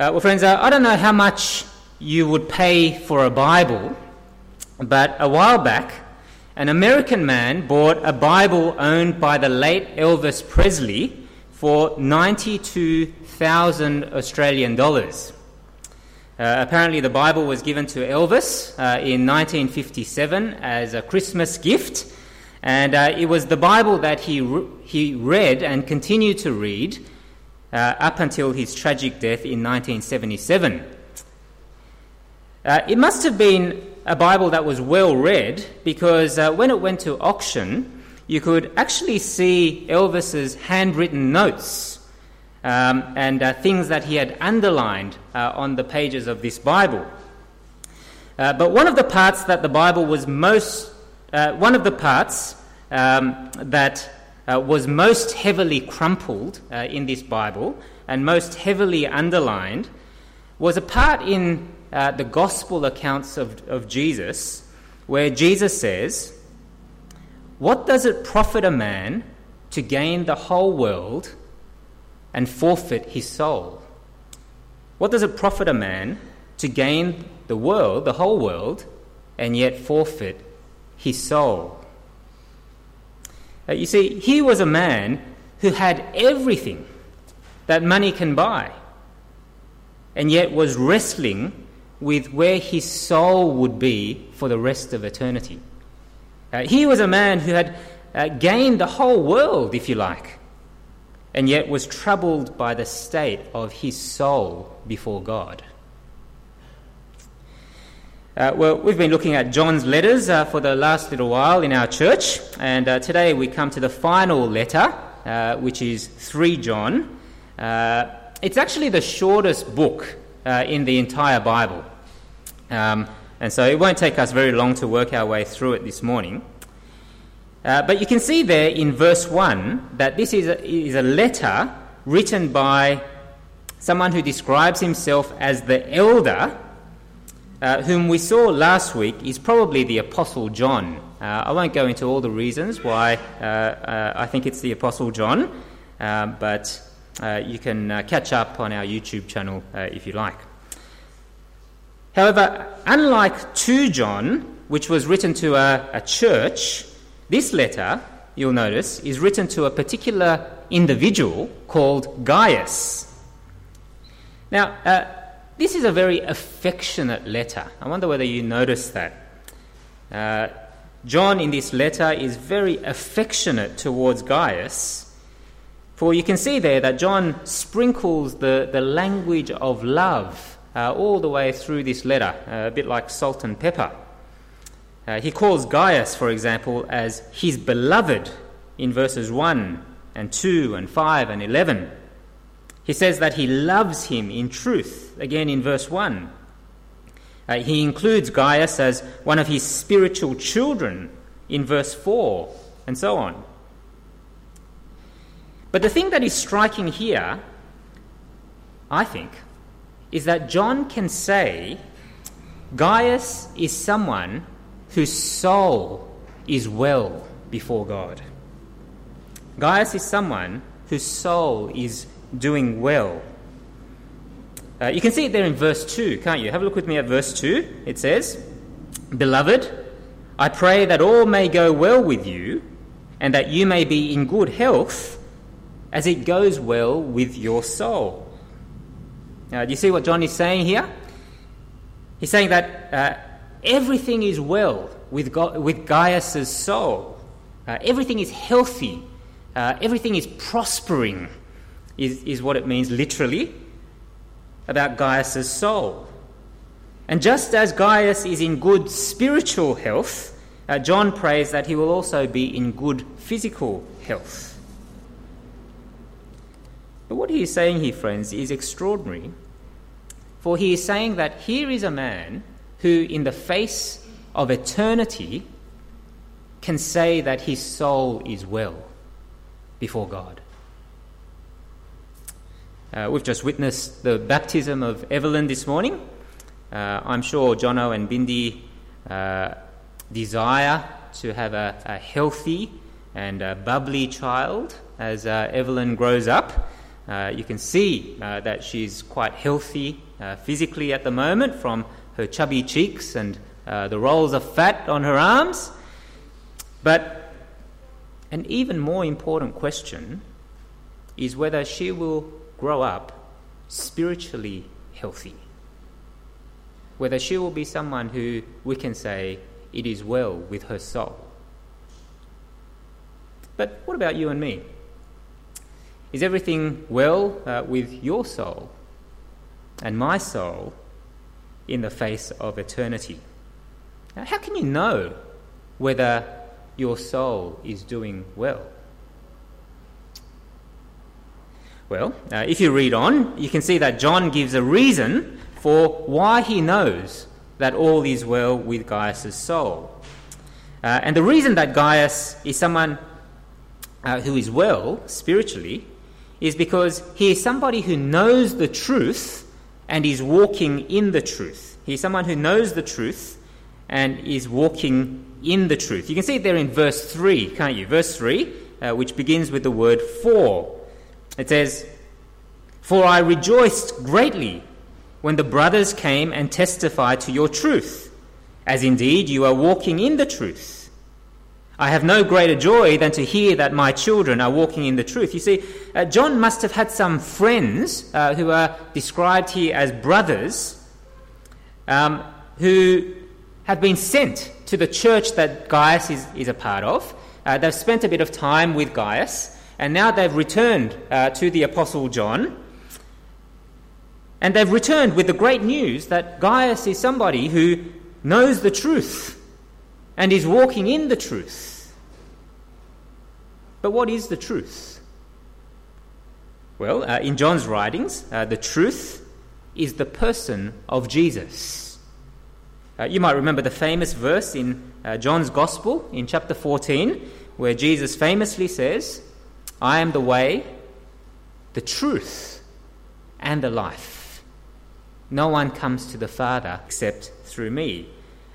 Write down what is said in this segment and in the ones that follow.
Uh, well, friends, uh, I don't know how much you would pay for a Bible, but a while back, an American man bought a Bible owned by the late Elvis Presley for 92,000 Australian dollars. Uh, apparently, the Bible was given to Elvis uh, in 1957 as a Christmas gift, and uh, it was the Bible that he, re- he read and continued to read uh, up until his tragic death in 1977. Uh, it must have been a Bible that was well read because uh, when it went to auction, you could actually see Elvis's handwritten notes um, and uh, things that he had underlined uh, on the pages of this Bible. Uh, but one of the parts that the Bible was most, uh, one of the parts um, that uh, was most heavily crumpled uh, in this Bible and most heavily underlined was a part in the gospel accounts of, of Jesus where Jesus says, What does it profit a man to gain the whole world? and forfeit his soul? What does it profit a man to gain the world, the whole world, and yet forfeit his soul? Uh, you see, he was a man who had everything that money can buy, and yet was wrestling with where his soul would be for the rest of eternity. Uh, he was a man who had uh, gained the whole world, if you like, and yet was troubled by the state of his soul before God. Uh, well, we've been looking at John's letters uh, for the last little while in our church, and uh, today we come to the final letter, uh, which is 3 John. Uh, it's actually the shortest book uh, in the entire Bible, um, and so it won't take us very long to work our way through it this morning. But you can see there in verse 1 that this is a, is a letter written by someone who describes himself as the elder, uh, whom we saw last week is probably the Apostle John. Uh, I won't go into all the reasons why uh, uh, I think it's the Apostle John, but you can catch up on our YouTube channel if you like. However, unlike 2 John, which was written to a, a church, this letter, you'll notice, is written to a particular individual called Gaius. Now, uh, this is a very affectionate letter. I wonder whether you notice that. Uh, John, in this letter, is very affectionate towards Gaius. For you can see there that John sprinkles the, the language of love uh, all the way through this letter, uh, a bit like salt and pepper. Uh, he calls Gaius, for example, as his beloved in verses 1 and 2 and 5 and 11. He says that he loves him in truth, again in verse 1. Uh, he includes Gaius as one of his spiritual children in verse 4, and so on. But the thing that is striking here, I think, is that John can say Gaius is someone whose soul is well before God. Gaius is someone whose soul is doing well. Uh, you can see it there in verse 2, can't you? Have a look with me at verse 2. It says, Beloved, I pray that all may go well with you, and that you may be in good health as it goes well with your soul. Now, do you see what John is saying here? He's saying that uh, everything is well with, with Gaius' soul. Uh, everything is healthy. Uh, everything is prospering, is, is what it means literally about Gaius' soul. And just as Gaius is in good spiritual health, uh, John prays that he will also be in good physical health. But what he is saying here, friends, is extraordinary. For he is saying that here is a man who, in the face of eternity, can say that his soul is well before God. Uh, we've just witnessed the baptism of Evelyn this morning. Uh, I'm sure Jono and Bindi uh, desire to have a, a healthy and a bubbly child as uh, Evelyn grows up. Uh, you can see uh, that she's quite healthy physically at the moment from her chubby cheeks and the rolls of fat on her arms. But an even more important question is whether she will grow up spiritually healthy. Whether she will be someone who we can say it is well with her soul. But what about you and me? Is everything well uh, with your soul and my soul in the face of eternity? Now, how can you know whether your soul is doing well? Well, uh, if you read on, you can see that John gives a reason for why he knows that all is well with Gaius' soul. Uh, and the reason that Gaius is someone uh, who is well spiritually is because he is somebody who knows the truth and is walking in the truth. He's someone who knows the truth and is walking in the truth. You can see it there in verse 3, can't you? Verse 3, uh, which begins with the word for. It says, For I rejoiced greatly when the brothers came and testified to your truth, as indeed you are walking in the truth. I have no greater joy than to hear that my children are walking in the truth. You see, uh, John must have had some friends uh, who are described here as brothers um, who have been sent to the church that Gaius is, is a part of. Uh, they've spent a bit of time with Gaius, and now they've returned uh, to the Apostle John. And they've returned with the great news that Gaius is somebody who knows the truth and is walking in the truth. But what is the truth? Well, uh, in John's writings, uh, the truth is the person of Jesus. Uh, you might remember the famous verse in uh, John's Gospel in chapter 14, where Jesus famously says, I am the way, the truth, and the life. No one comes to the Father except through me.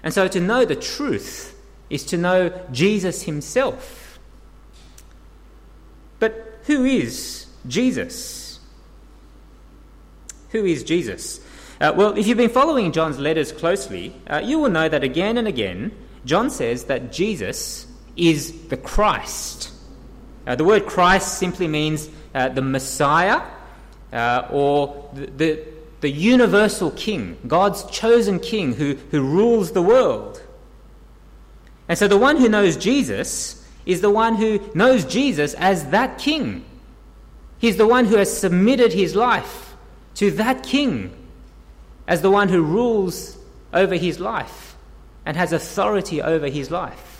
And so to know the truth is to know Jesus himself. But who is Jesus? Who is Jesus? Uh, well, if you've been following John's letters closely, uh, you will know that again and again, John says that Jesus is the Christ. Uh, the word Christ simply means uh, the Messiah uh, or the, the, the universal king, God's chosen king who, who rules the world. And so the one who knows Jesus is the one who knows Jesus as that king. He's the one who has submitted his life to that king as the one who rules over his life and has authority over his life.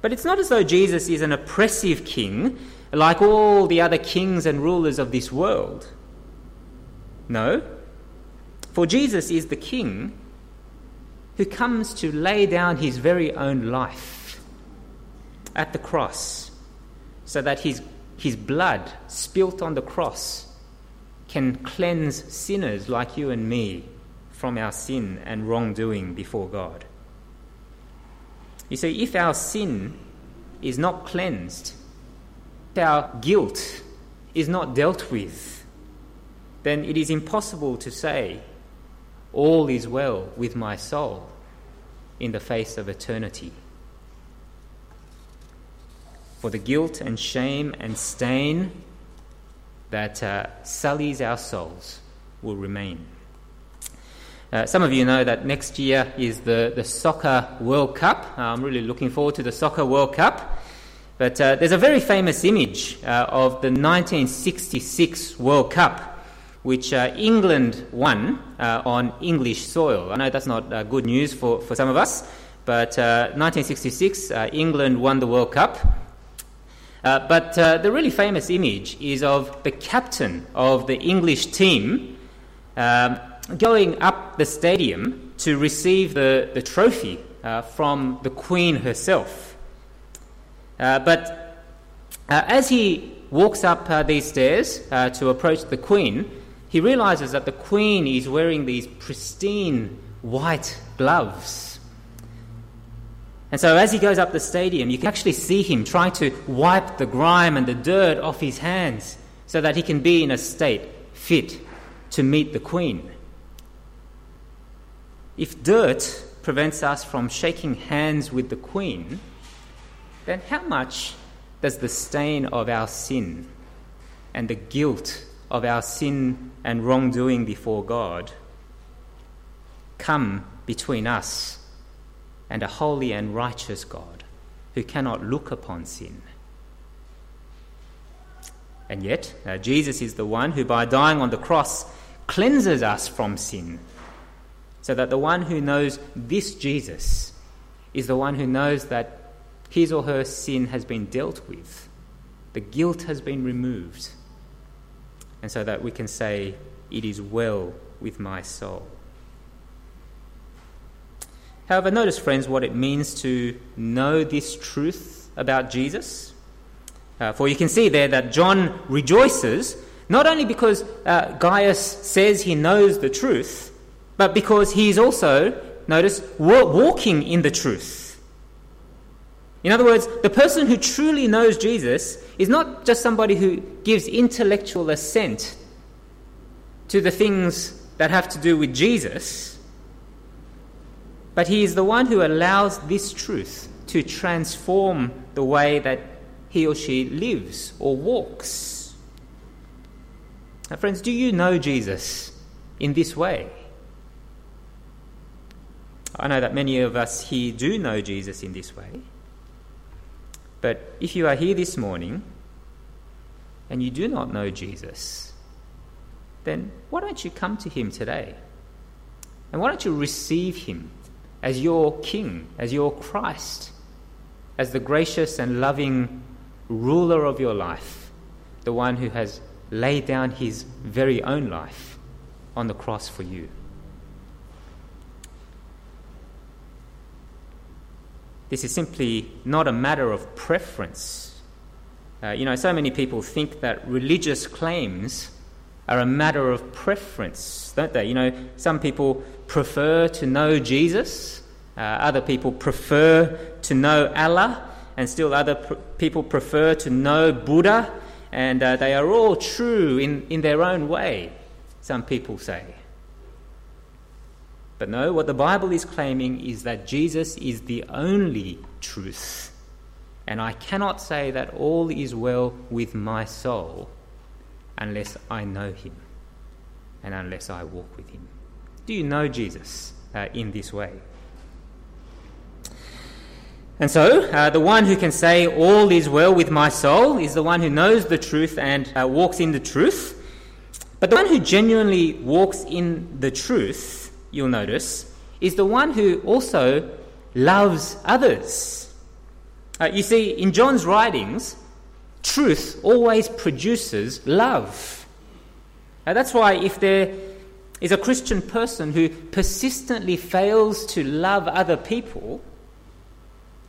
But it's not as though Jesus is an oppressive king like all the other kings and rulers of this world. No. For Jesus is the king who comes to lay down his very own life at the cross so that his, his blood spilt on the cross can cleanse sinners like you and me from our sin and wrongdoing before God. You see, if our sin is not cleansed, if our guilt is not dealt with, then it is impossible to say all is well with my soul in the face of eternity. For the guilt and shame and stain that uh, sullies our souls will remain. Uh, some of you know that next year is the, the Soccer World Cup. Uh, I'm really looking forward to the Soccer World Cup. But uh, there's a very famous image uh, of the 1966 World Cup which uh, England won uh, on English soil. I know that's not good news for, for some of us, but 1966, uh, uh, England won the World Cup. But the really famous image is of the captain of the English team um, going up the stadium to receive the, the trophy uh, from the Queen herself. Uh, but uh, as he walks up these stairs to approach the Queen, he realizes that the queen is wearing these pristine white gloves. And so as he goes up the stadium, you can actually see him trying to wipe the grime and the dirt off his hands so that he can be in a state fit to meet the Queen. If dirt prevents us from shaking hands with the Queen, then how much does the stain of our sin and the guilt of our sin and wrongdoing before God come between us and a holy and righteous God who cannot look upon sin? And yet, uh, Jesus is the one who, by dying on the cross, cleanses us from sin. So that the one who knows this Jesus is the one who knows that his or her sin has been dealt with, the guilt has been removed, and so that we can say, It is well with my soul. However, notice, friends, what it means to know this truth about Jesus. Uh, for you can see there that John rejoices not only because uh, Gaius says he knows the truth, but because he is also, notice, walking in the truth. In other words, the person who truly knows Jesus is not just somebody who gives intellectual assent to the things that have to do with Jesus, but he is the one who allows this truth to transform the way that he or she lives or walks. Now, friends, do you know Jesus in this way? I know that many of us here do know Jesus in this way. But if you are here this morning and you do not know Jesus, then why don't you come to him today? And why don't you receive him as your King, as your Christ, as the gracious and loving ruler of your life, the one who has laid down his very own life on the cross for you. This is simply not a matter of preference. Uh, you know, so many people think that religious claims are a matter of preference, don't they? You know, some people prefer to know Jesus, uh, other people prefer to know Allah, and still other pr- people prefer to know Buddha, and uh, they are all true in, in their own way, some people say. But no, what the Bible is claiming is that Jesus is the only truth. And I cannot say that all is well with my soul unless I know him and unless I walk with him. Do you know Jesus uh, in this way? And so, uh, the one who can say, All is well with my soul, is the one who knows the truth and uh, walks in the truth. But the one who genuinely walks in the truth, you'll notice, is the one who also loves others. Uh, you see, in John's writings, truth always produces love. Uh, that's why if there is a Christian person who persistently fails to love other people,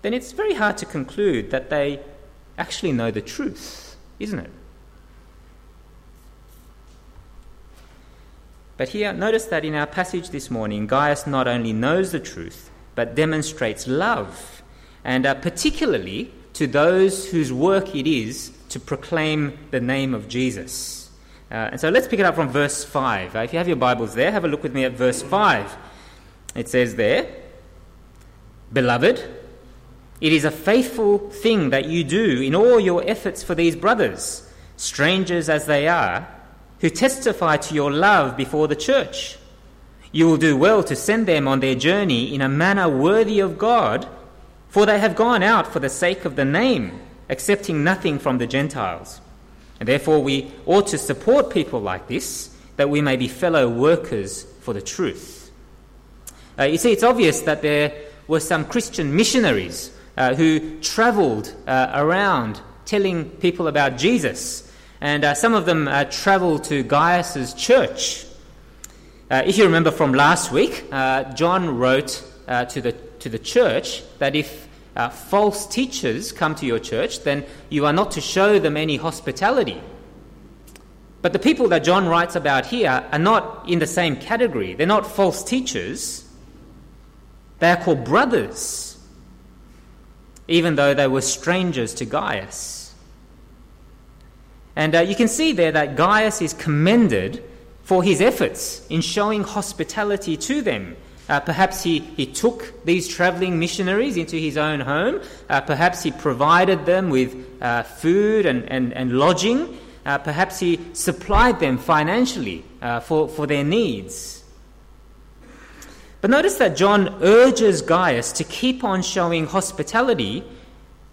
then it's very hard to conclude that they actually know the truth, isn't it? But here, notice that in our passage this morning, Gaius not only knows the truth, but demonstrates love, and uh, particularly to those whose work it is to proclaim the name of Jesus. Uh, and so let's pick it up from verse 5. Uh, if you have your Bibles there, have a look with me at verse 5. It says there, Beloved, it is a faithful thing that you do in all your efforts for these brothers, strangers as they are, who testify to your love before the church. You will do well to send them on their journey in a manner worthy of God, for they have gone out for the sake of the name, accepting nothing from the Gentiles. And therefore, we ought to support people like this, that we may be fellow workers for the truth. Uh, you see, it's obvious that there were some Christian missionaries uh, who traveled uh, around telling people about Jesus. And uh, some of them uh, traveled to Gaius's church. Uh, if you remember from last week, uh, John wrote to, the, to the church that if false teachers come to your church, then you are not to show them any hospitality. But the people that John writes about here are not in the same category. They're not false teachers. They are called brothers even though they were strangers to Gaius. And uh, you can see there that Gaius is commended for his efforts in showing hospitality to them. Uh, perhaps he, he took these traveling missionaries into his own home. Uh, perhaps he provided them with uh, food and, and, and lodging. Uh, perhaps he supplied them financially uh, for, for their needs. But notice that John urges Gaius to keep on showing hospitality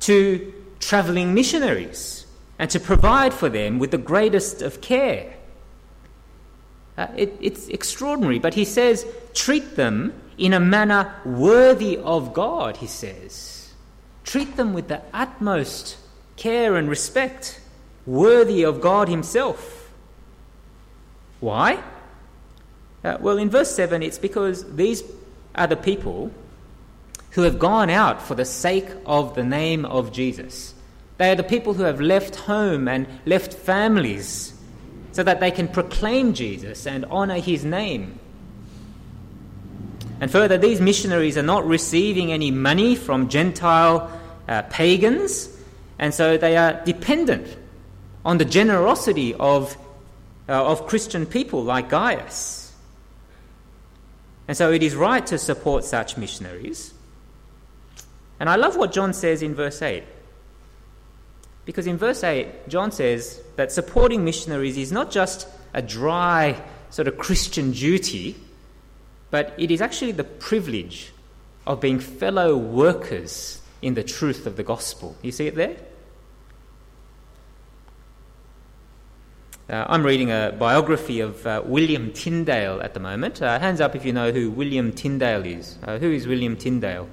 to traveling missionaries and to provide for them with the greatest of care. Uh, it, it's extraordinary, but he says, treat them in a manner worthy of God, he says. Treat them with the utmost care and respect, worthy of God Himself. Why? Uh, well, in verse 7, it's because these are the people who have gone out for the sake of the name of Jesus. They are the people who have left home and left families so that they can proclaim Jesus and honor his name. And further, these missionaries are not receiving any money from Gentile uh, pagans, and so they are dependent on the generosity of, uh, of Christian people like Gaius. And so it is right to support such missionaries. And I love what John says in verse 8. Because in verse 8, John says that supporting missionaries is not just a dry sort of Christian duty, but it is actually the privilege of being fellow workers in the truth of the gospel. You see it there? Uh, I'm reading a biography of uh, William Tyndale at the moment. Uh, hands up if you know who William Tyndale is. Uh, who is William Tyndale?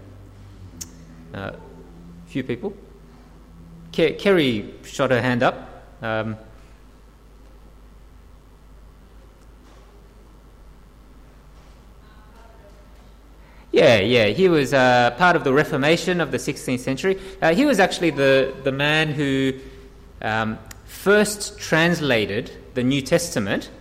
A uh, few people. Ke- Kerry shot her hand up. Um, Yeah, yeah. He was uh, part of the Reformation of the 16th century. Uh, he was actually the, the man who um, first translated the New Testament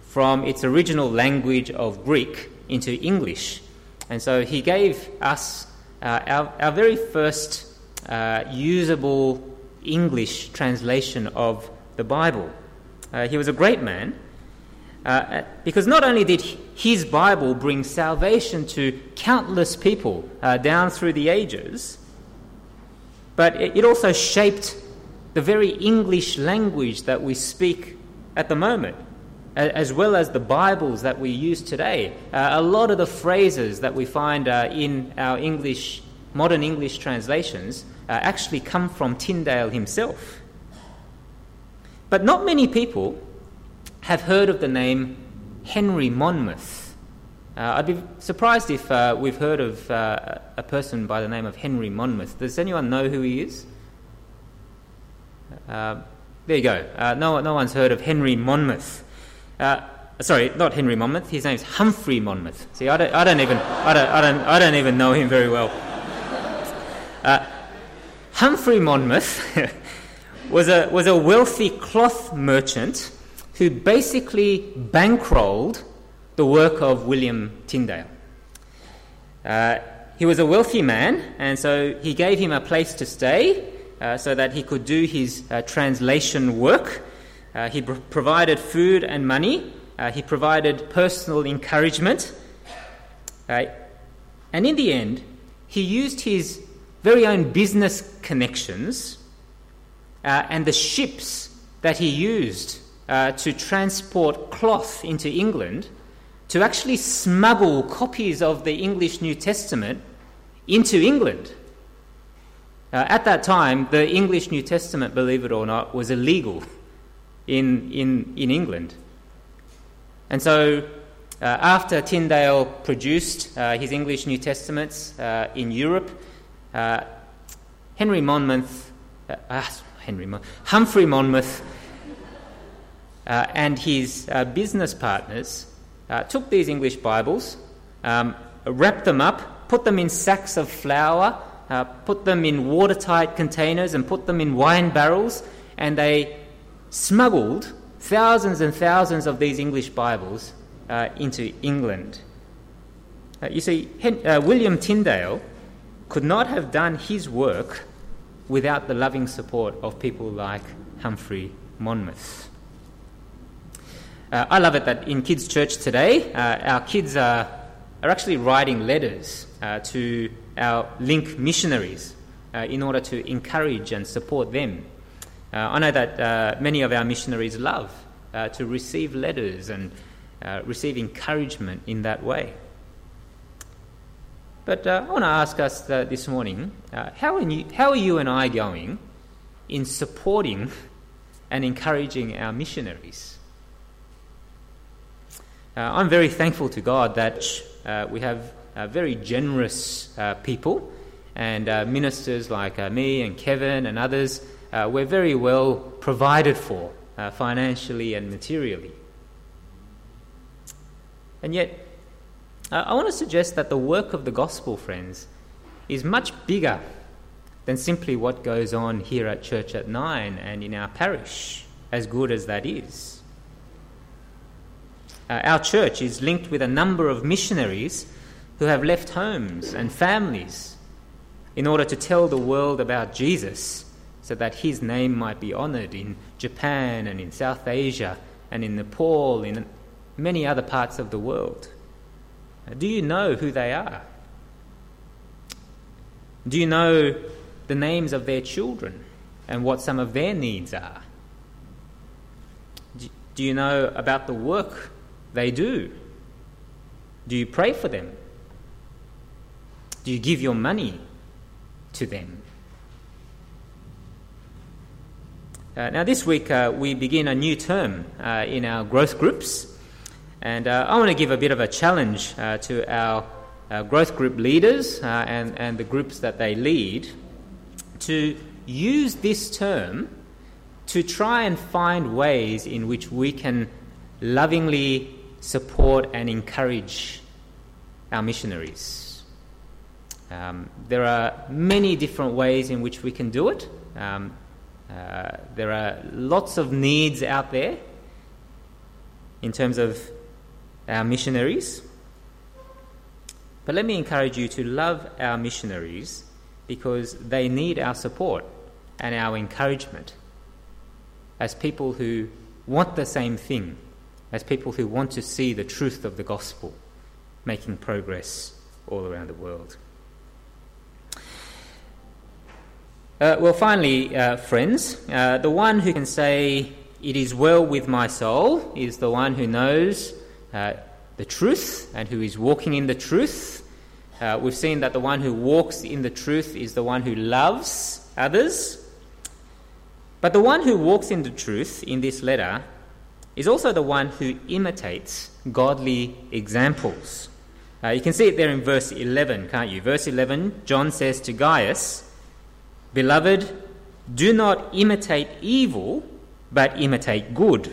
from its original language of Greek into English. And so he gave us uh, our, our very first uh, usable English translation of the Bible. Uh, he was a great man uh, because not only did his Bible bring salvation to countless people uh, down through the ages, but it also shaped the very English language that we speak at the moment, as well as the Bibles that we use today. Uh, a lot of the phrases that we find uh, in our English, modern English translations, uh, actually come from Tyndale himself. But not many people have heard of the name Henry Monmouth. Uh, I'd be surprised if uh, we've heard of uh, a person by the name of Henry Monmouth. Does anyone know who he is? Uh, there you go. Uh, no, no one's heard of Henry Monmouth. Uh, sorry, not Henry Monmouth. His name's Humphrey Monmouth. See, I don't, I don't even, I don't, I don't, I don't even know him very well. Uh, Humphrey Monmouth was a was a wealthy cloth merchant who basically bankrolled the work of William Tyndale. Uh, he was a wealthy man, and so he gave him a place to stay uh, so that he could do his uh, translation work. Uh, he pr- provided food and money. Uh, he provided personal encouragement. Uh, and in the end, he used his very own business connections and the ships that he used to transport cloth into England to actually smuggle copies of the English New Testament into England. Uh, at that time, the English New Testament, believe it or not, was illegal in, in, in England. And so, uh, after Tyndale produced uh, his English New Testaments uh, in Europe, uh, Henry Monmouth, uh, ah, Henry Mon- Humphrey Monmouth, and his business partners took these English Bibles, um, wrapped them up, put them in sacks of flour, uh, put them in watertight containers and put them in wine barrels, and they smuggled thousands and thousands of these English Bibles uh, into England. Uh, you see, Hen- uh, William Tyndale could not have done his work without the loving support of people like Humphrey Monmouth. Uh, I love it that in kids' church today, uh, our kids are, are actually writing letters uh, to our link missionaries uh, in order to encourage and support them. Uh, I know that uh, many of our missionaries love to receive letters and receive encouragement in that way. But uh, I want to ask us uh, this morning uh, how, are you, how, are you, and I going in supporting and encouraging our missionaries? Uh, I'm very thankful to God that uh, we have uh, very generous people and ministers like me and Kevin and others. we're very well provided for financially and materially. And yet, I want to suggest that the work of the gospel, friends, is much bigger than simply what goes on here at Church at Nine and in our parish, as good as that is. Uh, our church is linked with a number of missionaries who have left homes and families in order to tell the world about Jesus so that his name might be honored in Japan and in South Asia and in Nepal, in many other parts of the world. Do you know who they are? Do you know the names of their children and what some of their needs are? Do you know about the work they do? Do you pray for them? Do you give your money to them? Uh, now, this week uh, we begin a new term uh, in our growth groups. And uh, I want to give a bit of a challenge uh, to our, our, growth group leaders uh, and, and the groups that they lead to use this term to try and find ways in which we can lovingly support and encourage our missionaries. Um, there are many different ways in which we can do it. Um, uh, there are lots of needs out there in terms of our missionaries. But let me encourage you to love our missionaries because they need our support and our encouragement as people who want the same thing, as people who want to see the truth of the gospel making progress all around the world. Uh, well, finally, uh, friends, uh, the one who can say, It is well with my soul, is the one who knows uh, the truth and who is walking in the truth. Uh, we've seen that the one who walks in the truth is the one who loves others. But the one who walks in the truth in this letter is also the one who imitates godly examples. Uh, you can see it there in verse 11, can't you? Verse 11, John says to Gaius, Beloved, do not imitate evil, but imitate good.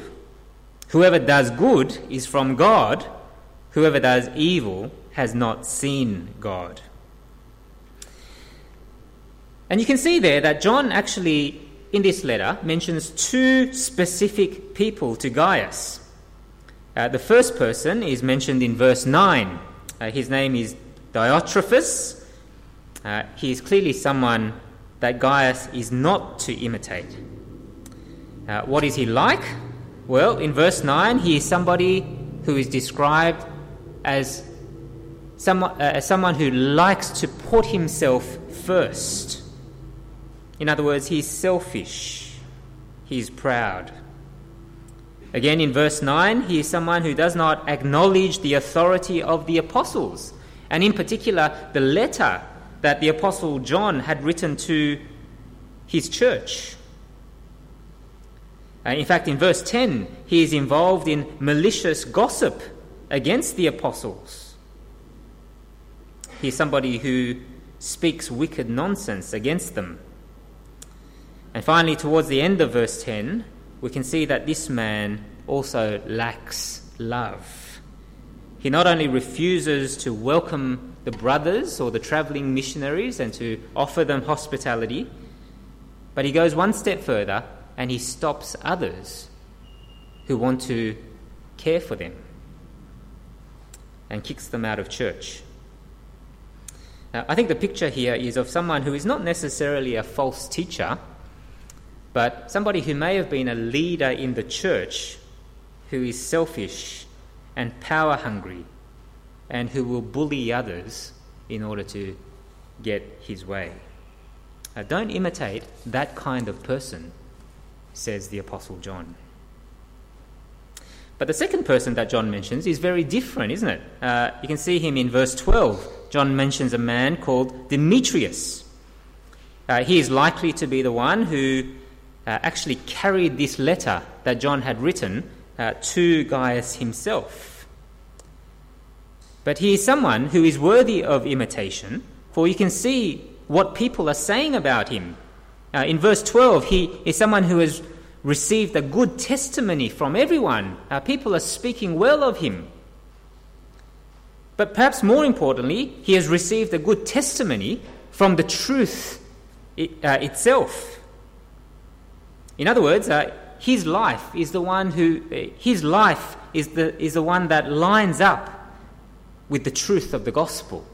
Whoever does good is from God, whoever does evil has not seen God. And you can see there that John actually, in this letter, mentions two specific people to Gaius. Uh, the first person is mentioned in verse 9. Uh, his name is Diotrephes. Uh, he is clearly someone that Gaius is not to imitate. Uh, what is he like? Well, in verse 9, he is somebody who is described as someone, uh, someone who likes to put himself first. In other words, he's selfish, he's proud. Again, in verse 9, he is someone who does not acknowledge the authority of the apostles, and in particular, the letter that the apostle John had written to his church. Uh, in fact, in verse 10, he is involved in malicious gossip against the apostles. He's somebody who speaks wicked nonsense against them. And finally, towards the end of verse 10, we can see that this man also lacks love. He not only refuses to welcome the brothers or the traveling missionaries and to offer them hospitality, but he goes one step further and he stops others who want to care for them and kicks them out of church. Uh, I think the picture here is of someone who is not necessarily a false teacher, but somebody who may have been a leader in the church who is selfish and power hungry and who will bully others in order to get his way. Uh, don't imitate that kind of person, says the Apostle John. But the second person that John mentions is very different, isn't it? Uh, you can see him in verse 12. John mentions a man called Demetrius. Uh, he is likely to be the one who uh, actually carried this letter that John had written uh, to Gaius himself. But he is someone who is worthy of imitation, for you can see what people are saying about him. Uh, in verse 12, he is someone who has received a good testimony from everyone. Uh, people are speaking well of him. But perhaps more importantly, he has received a good testimony from the truth it, uh, itself. In other words, uh, his life is the one who, uh, his life is the, is the one that lines up with the truth of the gospel.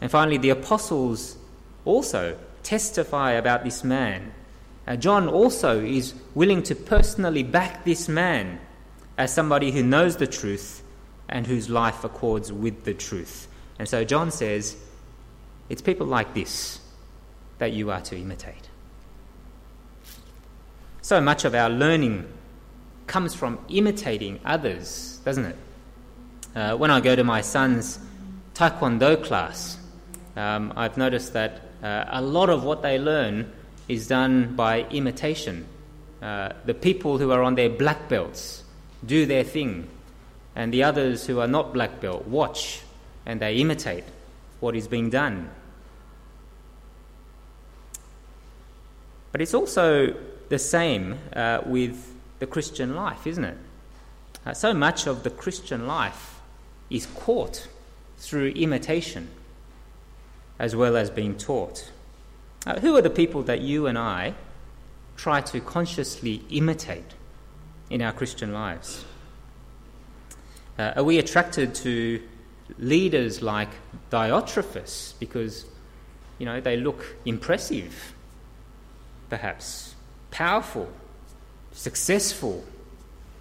And finally, the apostles also testify about this man uh, John also is willing to personally back this man as somebody who knows the truth and whose life accords with the truth. And so John says, it's people like this that you are to imitate. So much of our learning comes from imitating others, doesn't it? Uh, when I go to my son's taekwondo class, um, I've noticed that uh, a lot of what they learn is done by imitation. Uh, the people who are on their black belts do their thing, and the others who are not black belt watch and they imitate what is being done. But it's also the same uh, with the Christian life, isn't it? Uh, so much of the Christian life is caught through imitation as well as being taught. Uh, who are the people that you and I try to consciously imitate in our Christian lives? Uh, are we attracted to leaders like Diotrephes because, you know, they look impressive, perhaps, powerful, successful,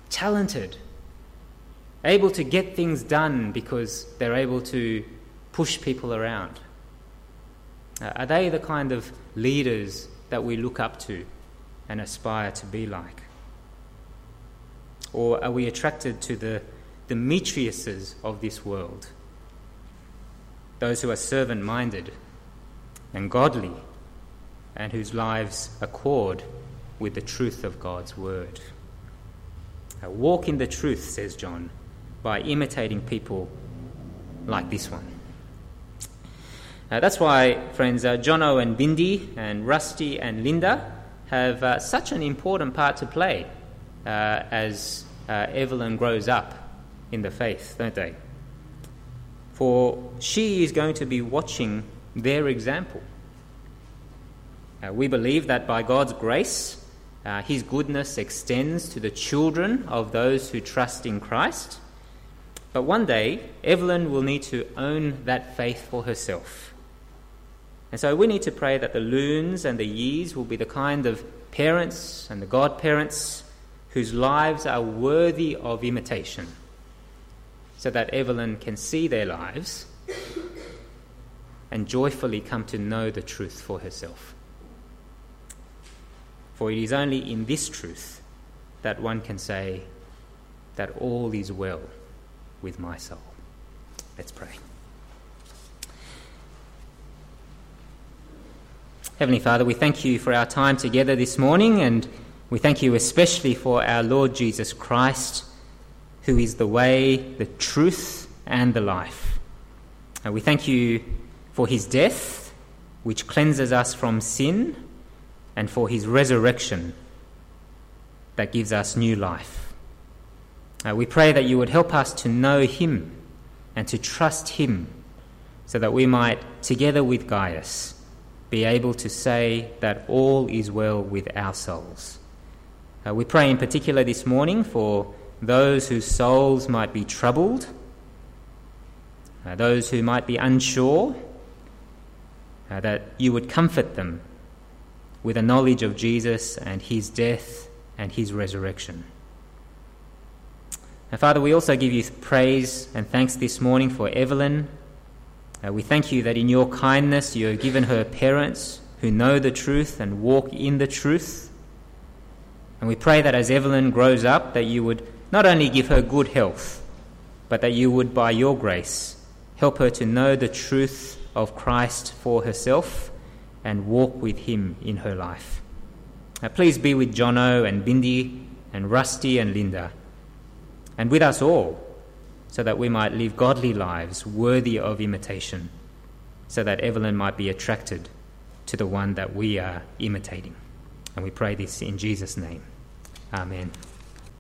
talented, able to get things done because they're able to push people around? Uh, are they the kind of leaders that we look up to and aspire to be like? Or are we attracted to the Demetriuses of this world? Those who are servant minded and godly and whose lives accord with the truth of God's word. Uh, walk in the truth, says John, by imitating people like this one. Uh, that's why, friends, uh, Jono and Bindi and Rusty and Linda have uh, such an important part to play uh, as uh, Evelyn grows up in the faith, don't they? For she is going to be watching their example. Uh, we believe that by God's grace, His goodness extends to the children of those who trust in Christ. But one day, Evelyn will need to own that faith for herself. And so we need to pray that the loons and the yees will be the kind of parents and the godparents whose lives are worthy of imitation, so that Evelyn can see their lives and joyfully come to know the truth for herself. For it is only in this truth that one can say that all is well with my soul. Let's pray. Heavenly Father, we thank you for our time together this morning, and we thank you especially for our Lord Jesus Christ, who is the way, the truth, and the life. And we thank you for his death, which cleanses us from sin, and for his resurrection that gives us new life. Uh, we pray that you would help us to know him and to trust him so that we might, together with Gaius, be able to say that all is well with our souls. Uh, we pray in particular this morning for those whose souls might be troubled, uh, those who might be unsure, uh, that you would comfort them with a knowledge of Jesus and his death and his resurrection. And Father, we also give you praise and thanks this morning for Evelyn. Uh, we thank you that in your kindness you have given her parents who know the truth and walk in the truth. And we pray that as Evelyn grows up, that you would not only give her good health, but that you would, by your grace, help her to know the truth of Christ for herself and walk with him in her life. Now, please be with Jono and Bindi and Rusty and Linda, and with us all, so that we might live godly lives worthy of imitation, so that Evelyn might be attracted to the one that we are imitating. And we pray this in Jesus' name. Amen.